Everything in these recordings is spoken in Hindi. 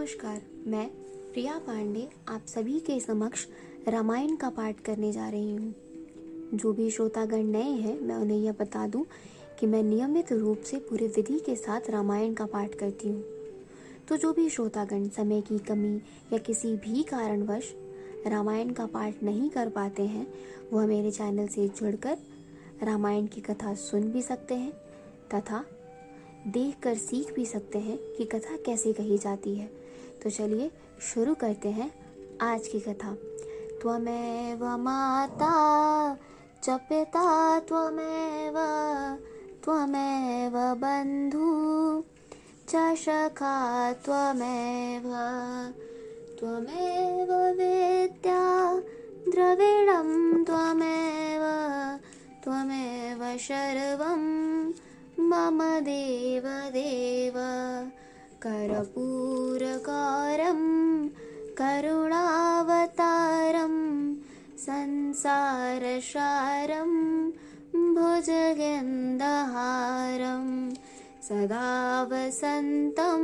नमस्कार, मैं प्रिया पांडे आप सभी के समक्ष रामायण का पाठ करने जा रही हूँ। जो भी श्रोतागण नए हैं, मैं उन्हें यह बता दूँ कि मैं नियमित रूप से पूरे विधि के साथ रामायण का पाठ करती हूँ। तो जो भी श्रोतागण समय की कमी या किसी भी कारणवश रामायण का पाठ नहीं कर पाते हैं, वह मेरे चैनल से जुड़कर रामायण की कथा सुन भी सकते हैं तथा देखकर सीख भी सकते हैं कि कथा कैसे कही जाती है। तो चलिए शुरू करते हैं आज की कथा। त्वमेव माता च पिता त्वमेव त्वमेव बन्धु च सखा त्वमेव त्वमेव विद्या द्रविणं त्वमेव त्वमेव सर्वं मम देव देव करपूरकारं, करुणावतारं, संसारसारं, भुजगन्धहारं सदा वसन्तं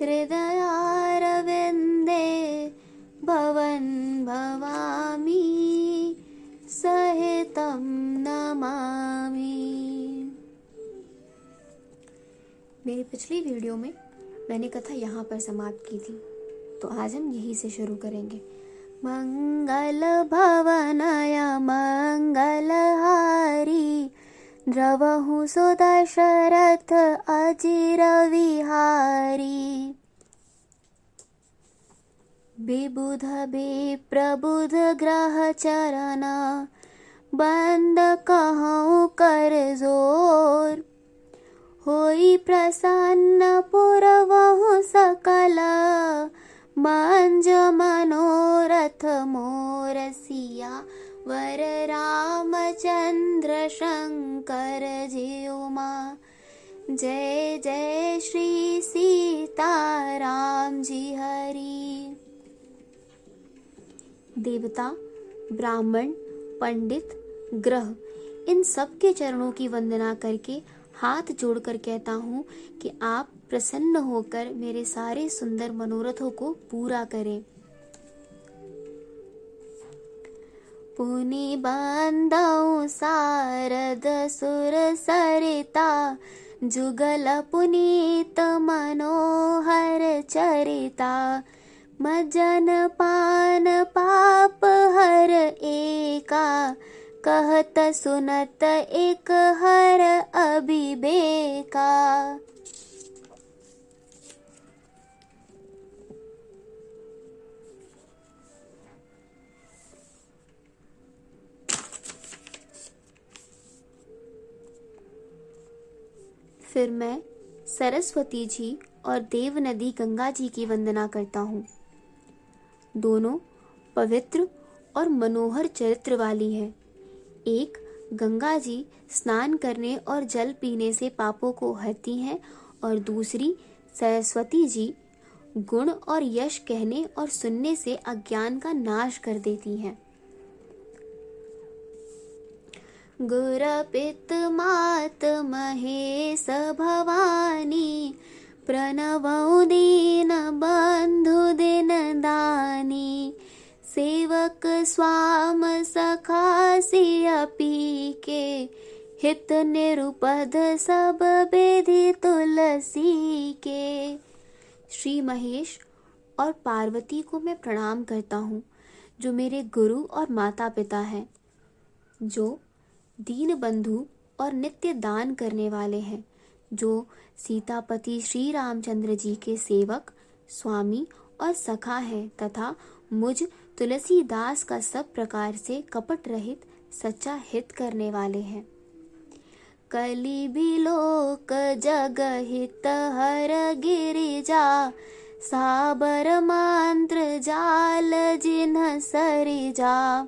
हृदयारविन्दे भवन् भवामि, सहितं नमामि। मेरी पिछली वीडियो में मैंने कथा यहाँ पर समाप्त की थी। तो आज हम यही से शुरू करेंगे। मंगल भवनय मंगलहारी द्रवहु सुदशरथ अजिर विहारी। विबुध विप्रबुध ग्रह चरण बंद कहूँ कर ज़ोर। होई प्रसन्न पुरवहु सकल। मंज मनोरथ मोर सिया। वर रामचंद्र शंकर जियुमा जय जय श्री सीता राम जी हरि। देवता, ब्राह्मण, पंडित, ग्रह, इन सब के चरणों की वंदना करके हाथ जोड़कर कहता हूँ कि आप प्रसन्न होकर मेरे सारे सुंदर मनोरथों को पूरा करें। पुनि बंदौ सारद सुर सरिता, जुगल पुनीत मनोहर चरिता। मजन पान पाप हर एका, कहत सुनत एक हर अभिबेका फिर मैं सरस्वती जी और देव नदी गंगा जी की वंदना करता हूँ। दोनों पवित्र और मनोहर चरित्र वाली है। एक गंगा जी स्नान करने और जल पीने से पापों को हरती हैं और दूसरी, सरस्वती जी गुण और यश कहने और सुनने से अज्ञान का नाश कर देती हैं। गुर पित मात महेश भवानी, प्रणव दीन बंधु दिन दानी। सेवक स्वाम सखासी अपी के हित निरुपद सब विधि तुलसी के। श्री महेश और पार्वती को मैं प्रणाम करता हूँ, जो मेरे गुरु और माता पिता हैं, जो दीन बंधु और नित्य दान करने वाले हैं, जो सीतापति श्री रामचंद्र जी के सेवक, स्वामी और सखा है तथा मुझ तुलसीदास का सब प्रकार से कपट रहित, सच्चा हित करने वाले हैं। कली भी लोक जग हित हर गिरिजा, साबर मंत्र जाल जिन्ह सरिजा।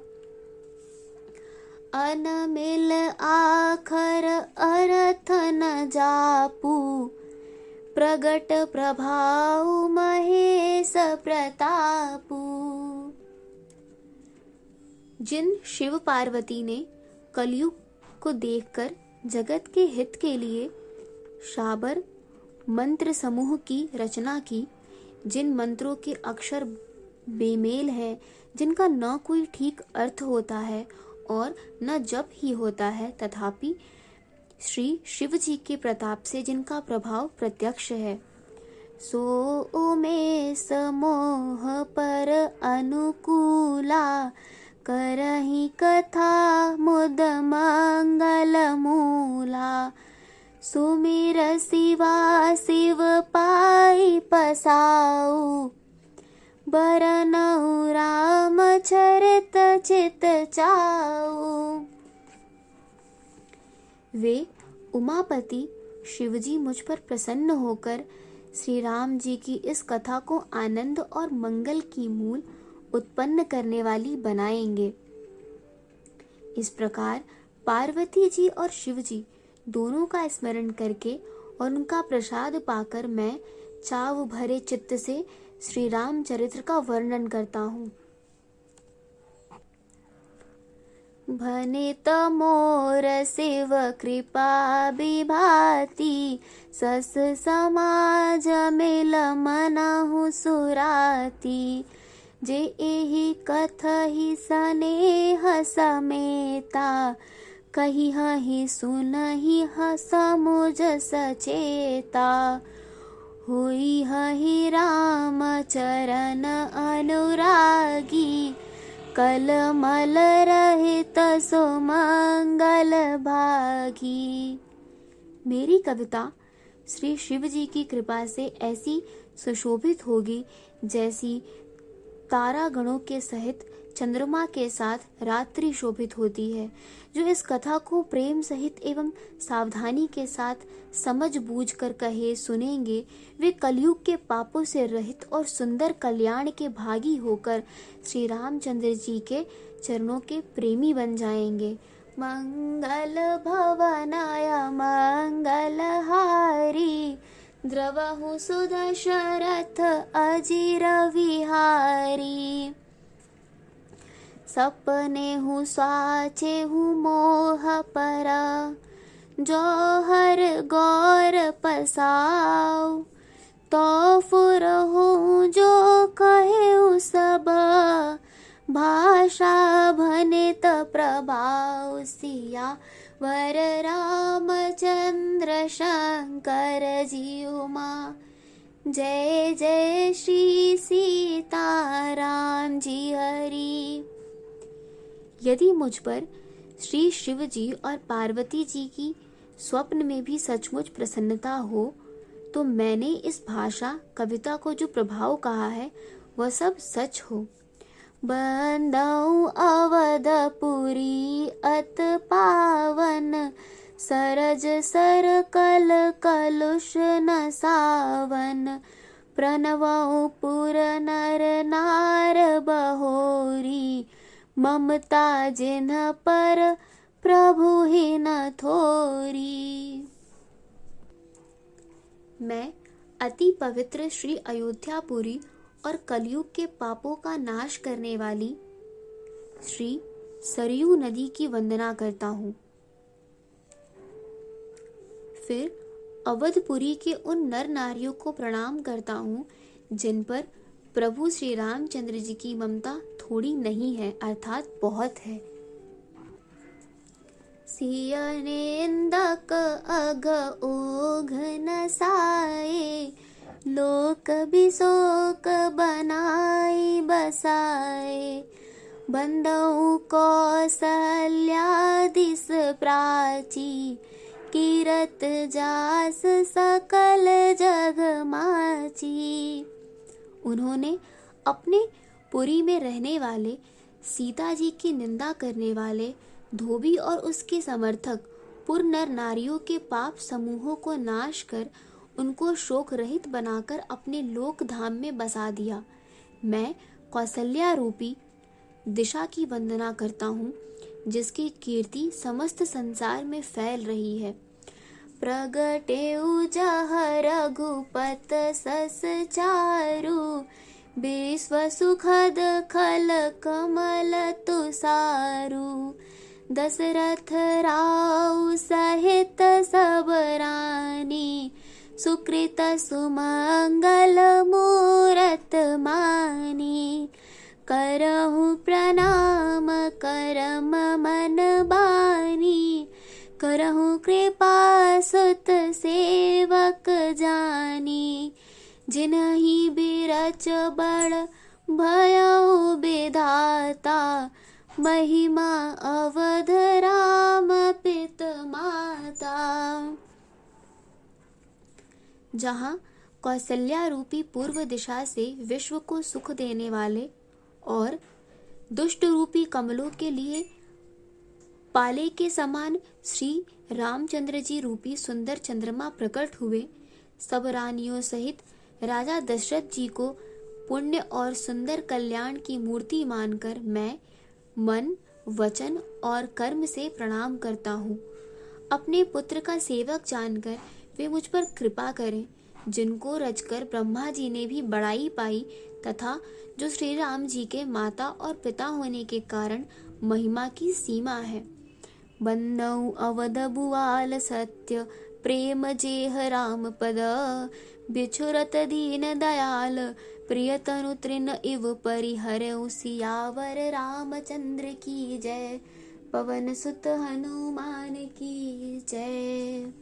अनमिल आखर अर्थ न जापू, प्रगट प्रभाव महेश प्रतापू। जिन शिव पार्वती ने कलयुग को देखकर जगत के हित के लिए शाबर मंत्र समूह की रचना की, जिन मंत्रों के अक्षर बेमेल हैं, जिनका न कोई ठीक अर्थ होता है और न जप ही होता है, तथापि श्री शिव जी के प्रताप से जिनका प्रभाव प्रत्यक्ष है। सो में समोह पर अनुकूला करही कथा मुद मंगल मूला। सुमिर शिवा शिव पाई पसाऊ। बरनऊ राम चरित चित चाऊ। वे उमापति शिवजी मुझ पर प्रसन्न होकर श्री राम जी की इस कथा को आनंद और मंगल की मूल उत्पन्न करने वाली बनाएँगे। इस प्रकार पार्वती जी और शिव जी दोनों का स्मरण करके और उनका प्रसाद पाकर मैं चाव भरे चित्त से श्री राम चरित्र का वर्णन करता हूँ। भनित तमोर शिव कृपा विभाति, सस समाज मिल मनहु सुराती। जे एहि कथहि स्नेह समेता कही हही सुनहि हसमुज सचेता हुई हही राम चरण अनुरागी, कलमल रहित सुमंगल भागी। मेरी कविता श्री शिव जी की कृपा से ऐसी सुशोभित होगी जैसी तारा गणों के सहित चंद्रमा के साथ रात्रि शोभित होती है, जो इस कथा को प्रेम सहित एवं सावधानी के साथ समझ बूझ कर कहे सुनेंगे, वे कलयुग के पापों से रहित और सुंदर कल्याण के भागी होकर श्री रामचंद्र जी के चरणों के प्रेमी बन जाएँगे। मंगल भवनाय मंगल हारी। द्रवहु सुदशरथ अजीर विहारी सपने हूँ स्वाचे हूँ मोह परा जौहर गौर पसाओ तो फुर हूँ जो कहे सब भाषा भनित प्रभाव सिया वर रामचंद्र शंकर जी उमा जय जय श्री सीताराम जी हरि यदि मुझ पर श्री शिव जी और पार्वती जी की स्वप्न में भी सचमुच प्रसन्नता हो तो मैंने इस भाषा, कविता को जो प्रभाव कहा है, वह सब सच हो। बंदऊ अवधपुरी अत पावन। सरज सर कल कलुष न सावन। प्रणवऊ पुर नर नार बहोरी। ममता जिन्ह पर प्रभु ही न थोरी। मैं अति पवित्र श्री अयोध्यापुरी और कलयुग के पापों का नाश करने वाली श्री सरयू नदी की वंदना करता हूँ। फिर अवधपुरी के उन नर नारियों को प्रणाम करता हूँ, जिन पर प्रभु श्री रामचंद्र जी की ममता थोड़ी नहीं है, अर्थात बहुत है। सियनेन्दक अघ ओघ नसाए लोक बिशोक बनाई बसाए बंदऊ कौशल्यादिस प्राची, किरत जास सकल जग माची। उन्होंने अपने पुरी में रहने वाले, सीता जी की निंदा करने वाले, धोबी और उसके समर्थक पुर नर नारियों के पाप समूहों को नाश कर उनको शोक रहित बनाकर अपने लोक धाम में बसा दिया। मैं कौशल्या रूपी दिशा की वंदना करता हूँ, जिसकी कीर्ति समस्त संसार में फैल रही है। प्रगटे उजह रघुपत सस चारु, विश्व सुखद खल कमल तुसारु। दशरथ राउ सहित सब रानी सुकृत सुमङ्गल मूर्तमानि कर प्रणमकर मनबानि सेवक जानी। जिनहि बिरच बीरच बयं विधाता। महिमा अवध राम पित माता जहाँ कौशल्या रूपी पूर्व दिशा से विश्व को सुख देने वाले और दुष्ट रूपी कमलों के लिए पाले के समान श्री रामचंद्र जी रूपी सुंदर चंद्रमा प्रकट हुए। सब रानियों सहित राजा दशरथ जी को पुण्य और सुंदर कल्याण की मूर्ति मानकर मैं मन, वचन और कर्म से प्रणाम करता हूँ। अपने पुत्र का सेवक जानकर वे मुझ पर कृपा करें, जिनको रचकर ब्रह्मा जी ने भी बड़ाई पाई तथा जो श्री राम जी के माता और पिता होने के कारण महिमा की सीमा है। बन्नौ अवध सत्य, प्रेम जेह राम पद, बिछुरत दीन दयाल प्रिय तनु तृण इव परिहर सियावर रामचंद्र की जय, पवन सुत हनुमान की जय।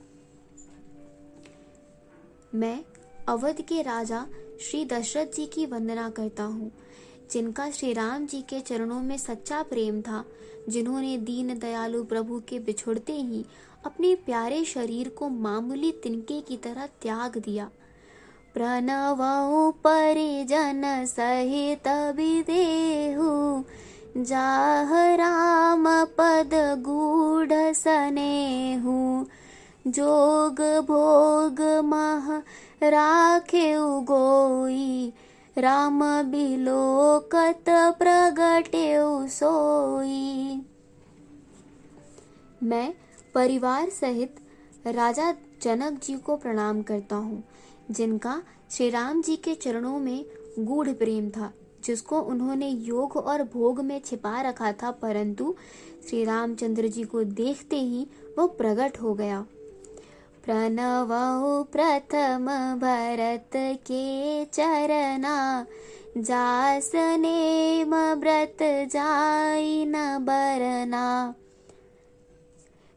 मैं अवध के राजा श्री दशरथ जी की वंदना करता हूँ, जिनका श्री राम जी के चरणों में सच्चा प्रेम था, जिन्होंने दीन दयालु प्रभु के बिछुड़ते ही अपने प्यारे शरीर को मामूली तिनके की तरह त्याग दिया। प्रणव परिजन सहित जाह राम पद गूढ़ सनेहु। जोग भोग मह राखे गोई। राम बिलोकत प्रगटे सोई। मैं परिवार सहित राजा जनक जी को प्रणाम करता हूँ, जिनका श्री राम जी के चरणों में गूढ़ प्रेम था, जिसको उन्होंने योग और भोग में छिपा रखा था, परंतु श्री रामचंद्र जी को देखते ही वो प्रकट हो गया। प्रणव प्रथम भरत के चरना जास नेम व्रत जाई न बरना।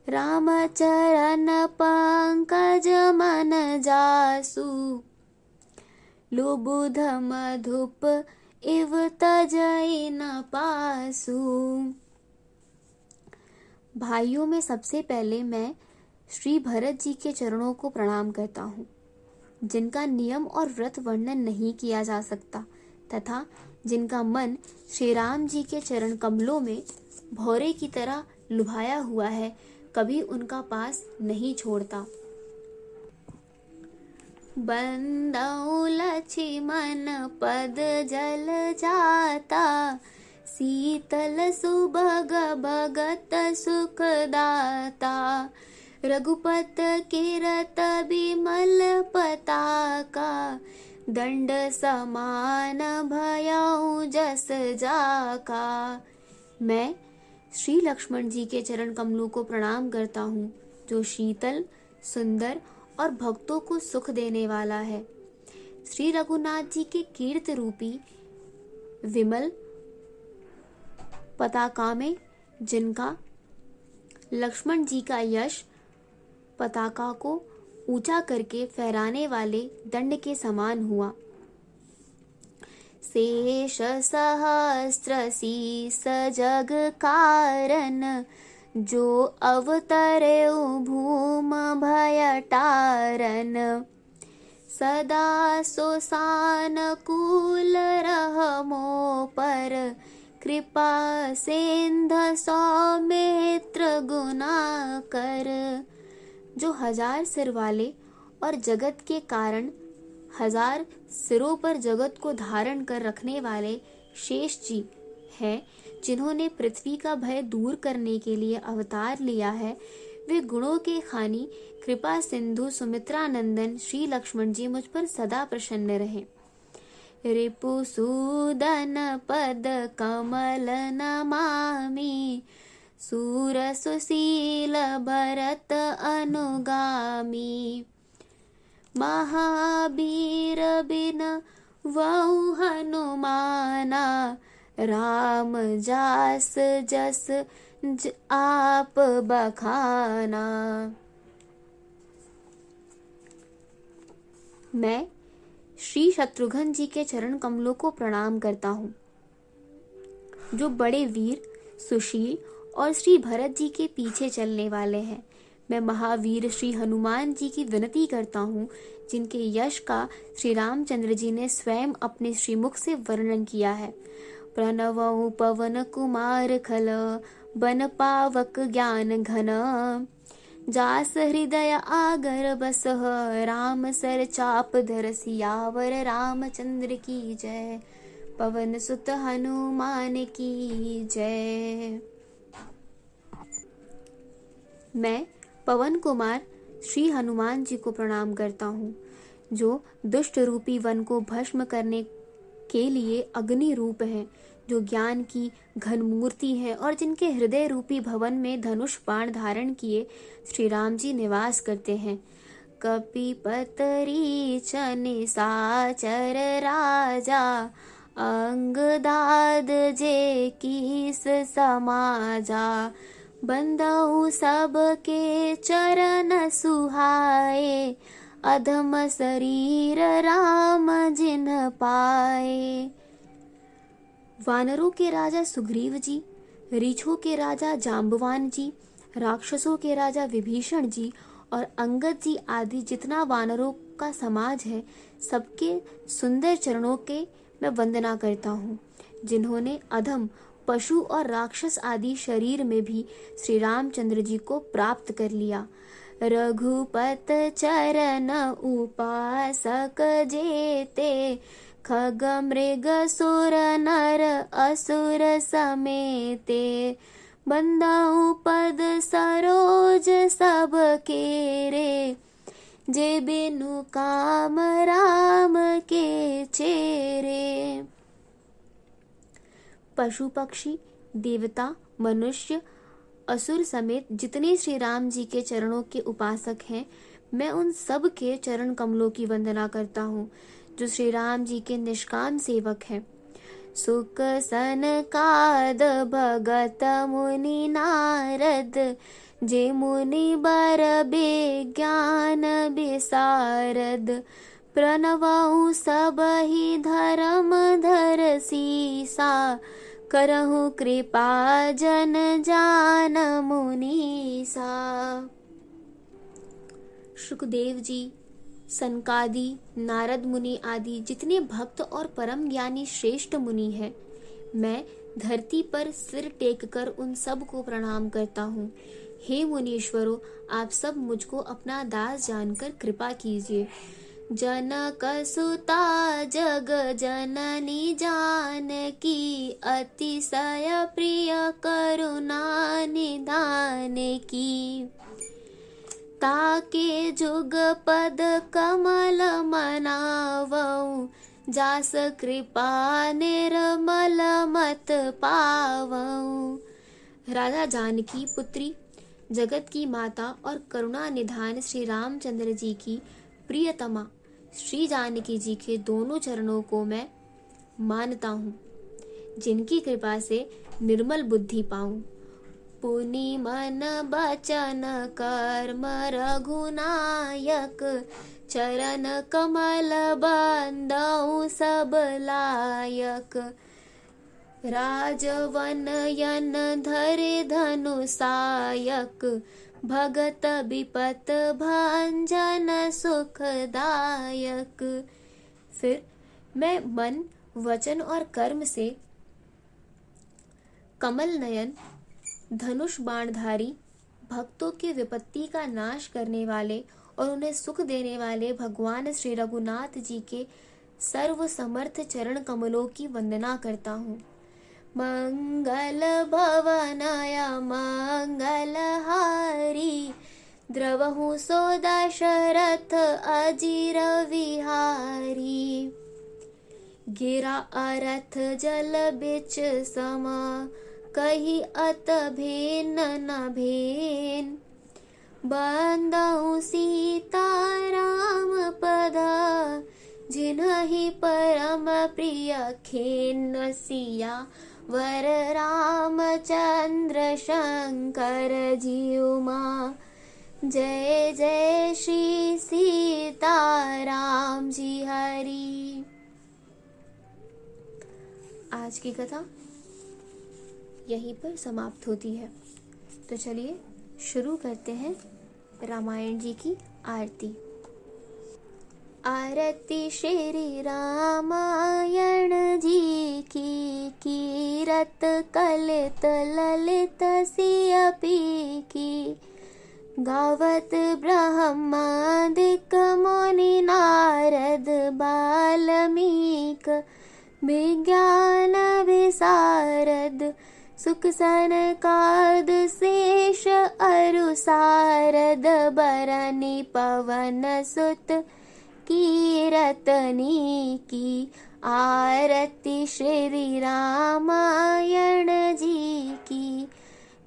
रामचरण पंकज मन जासु लुबुध मधुप इव तजई न पासु। भाइयों, में सबसे पहले मैं श्री भरत जी के चरणों को प्रणाम करता हूँ। जिनका नियम और व्रत वर्णन नहीं किया जा सकता, तथा जिनका मन श्री राम जी के चरण कमलों में भौरे की तरह लुभाया हुआ है, कभी उनका पास नहीं छोड़ता। बंदौ लक्ष्मण पद जल जाता, शीतल सुभग भगत सुखदाता रघुपत किरत विमल पताका, दंड समान भयाऊ जस जाका। मैं श्री लक्ष्मण जी के चरण कमलों को प्रणाम करता हूँ, जो शीतल, सुंदर और भक्तों को सुख देने वाला है। श्री रघुनाथ जी के कीर्त रूपी विमल पताका में, जिनका लक्ष्मण जी का यश पताका को ऊँचा करके फहराने वाले दंड के समान हुआ। शेष सहस्र शीस जग कारण, जो अवतरे भूम भयटारन सदा सोसान कूल रहमो पर, कृपा सेंध सौमित्र गुना कर जो हज़ार सिर वाले और जगत के कारण हज़ार सिरों पर जगत को धारण कर रखने वाले शेष जी हैं, जिन्होंने पृथ्वी का भय दूर करने के लिए अवतार लिया है, वे गुणों के खानी कृपा सिंधु सुमित्रा नंदन श्री लक्ष्मण जी मुझ पर सदा प्रसन्न रहे। रिपुसूदन पद कमल नमामि सूर सुशील भरत अनुगामी। महावीर बिन वौ हनुमाना, राम जास जस ज आप बखाना। मैं श्री शत्रुघ्न जी के चरण कमलों को प्रणाम करता हूँ। जो बड़े वीर, सुशील और श्री भरत जी के पीछे चलने वाले हैं। मैं महावीर श्री हनुमान जी की विनती करता हूँ, जिनके यश का श्री रामचंद्र जी ने स्वयं अपने श्रीमुख से वर्णन किया है। प्रणव पवन कुमार खल, बन पावक ज्ञान घन। जास हृदय आगर बस राम सर चाप धर सियावर, रामचंद्र की जय। पवन सुत हनुमान की जय। मैं पवन कुमार श्री हनुमान जी को प्रणाम करता हूँ, जो दुष्ट रूपी वन को भस्म करने के लिए अग्नि रूप है, जो ज्ञान की घन मूर्ति है और जिनके हृदय रूपी भवन में धनुष बाण धारण किए श्री राम जी निवास करते हैं। कपि पतरी चन साचर राजा अंग दाद जे किस समाजा। बंदऊ सबके चरण सुहाए, अधम शरीर राम जिन पाए। वानरों के राजा सुग्रीव जी, रीछों के राजा जाम्बवान जी, राक्षसों के राजा विभीषण जी और अंगद जी आदि जितना वानरों का समाज है, सबके सुंदर चरणों के मैं वंदना करता हूँ, जिन्होंने अधम पशु और राक्षस आदि शरीर में भी श्री रामचंद्र जी को प्राप्त कर लिया। रघुपत चरण उपासक जेते, खग मृग सुर नर असुर समेते। बंदाऊ पद सरोज सब के रे, जे बिनु काम राम के चेरे। पशु पक्षी देवता, मनुष्य, असुर समेत जितने श्री राम जी के चरणों के उपासक हैं, मैं उन सब के चरण कमलों की वंदना करता हूँ, जो श्री राम जी के निष्काम सेवक हैं। सुख सन काद भगत मुनि नारद, जे मुनि बर बे ज्ञान विसारद प्रणव सब ही धर्म धर सीसा करहु कृपा जन जान मुनीसा सुखदेव जी, सनकादि, नारद मुनि आदि जितने भक्त और परम ज्ञानी श्रेष्ठ मुनि हैं, मैं धरती पर सिर टेक कर उन सबको प्रणाम करता हूँ। हे मुनीश्वरों, आप सब मुझको अपना दास जानकर कृपा कीजिए। जनक सुता जग जननी जानकी अतिशय प्रिय करुणा निधान की ताके जुग पद कमल मनावऊ, जास कृपा निर्मल मत पावऊ। राजा जानकी पुत्री, जगत की माता और करुणा निधान श्री रामचंद्र जी की प्रियतमा। श्री जानकी जी के दोनों चरणों को मैं मानता हूँ, जिनकी कृपा से निर्मल बुद्धि पाऊँ। पुनि मन बचन कर्म रघुनायक, चरण कमल बंदऊ सब लायक। राजवन यन धरे धनु सायक भगत विपत भंजन सुखदायक। फिर मैं मन, वचन और कर्म से कमल नयन, धनुष बाणधारी, भक्तों की विपत्ति का नाश करने वाले और उन्हें सुख देने वाले भगवान श्री रघुनाथ जी के सर्व समर्थ चरण कमलों की वंदना करता हूँ। मंगल भवनाय हारी द्रवहु सो दशरथ अजीर विहारी गिरा अरथ जल बिच सम, कही अत भेन न भेन। बंदऊ सीता राम पद जिन्हि परम प्रिय खेन सिया। वर रामचंद्र शंकर जीउमा जय जय श्री सीता राम जी हरी। आज की कथा यहीं पर समाप्त होती है। तो चलिए शुरू करते हैं रामायण जी की आरती। आरती श्री रामायण जी की कीरत कलित ललित सियपी की। गावत ब्रह्मादिक मुनि नारद बाल्मीक विज्ञान विशारद सुख सनकाद शेष अरु सारद बरनि पवन सुत कीरतनी की आरती श्री रामायण जी की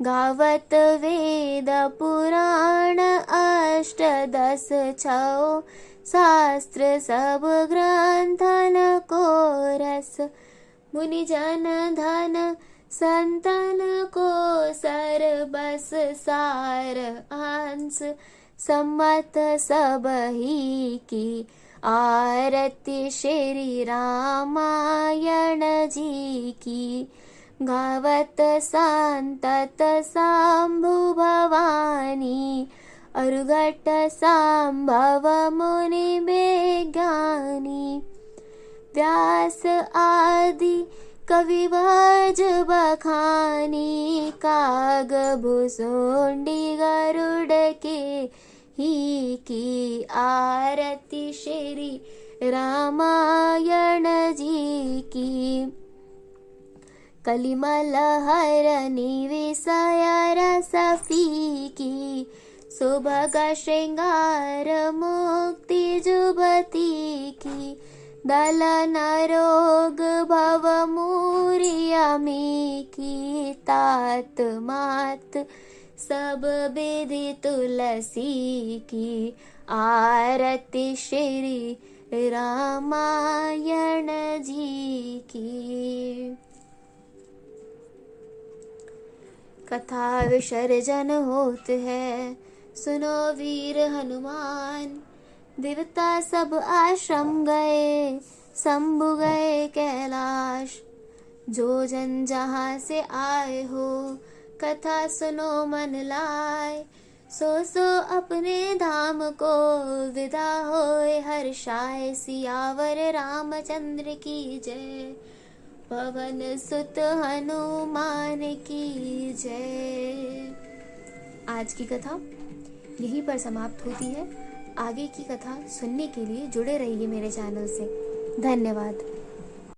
गावत वेद पुराण अष्ट दस छौ शास्त्र सब ग्रंथन को रस मुनि जन धन संतन को सर बस सार अंश सम्मत सब ही की। आरती श्री रामायण जी की। गावत संतत सांभु भवानी। अर्घट सांभव मुनि विज्ञानी व्यास आदि कविवाज बखानी। काग भुसुंडी गरुड़ के ही की आरती श्री रामायण जी की। कलिमल हरनि विषय रसफी की। सुभग श्रृंगार मुक्ति जुबती की। दलन रोग भव मूरियमी की। तात मात सब विधि तुलसी की आरती श्री रामायण जी की। कथा विसर्जन होत है, सुनो वीर हनुमान। देवता सब आश्रम गए, शंभु गए कैलाश। जो जन जहाँ से आए हो कथा सुनो मन लाए। सो सो अपने धाम को विदा होए। हर्षाय सियावर रामचंद्र की जय। पवन सुत हनुमान की जय। आज की कथा यहीं पर समाप्त होती है। आगे की कथा सुनने के लिए जुड़े रहिए मेरे चैनल से। धन्यवाद।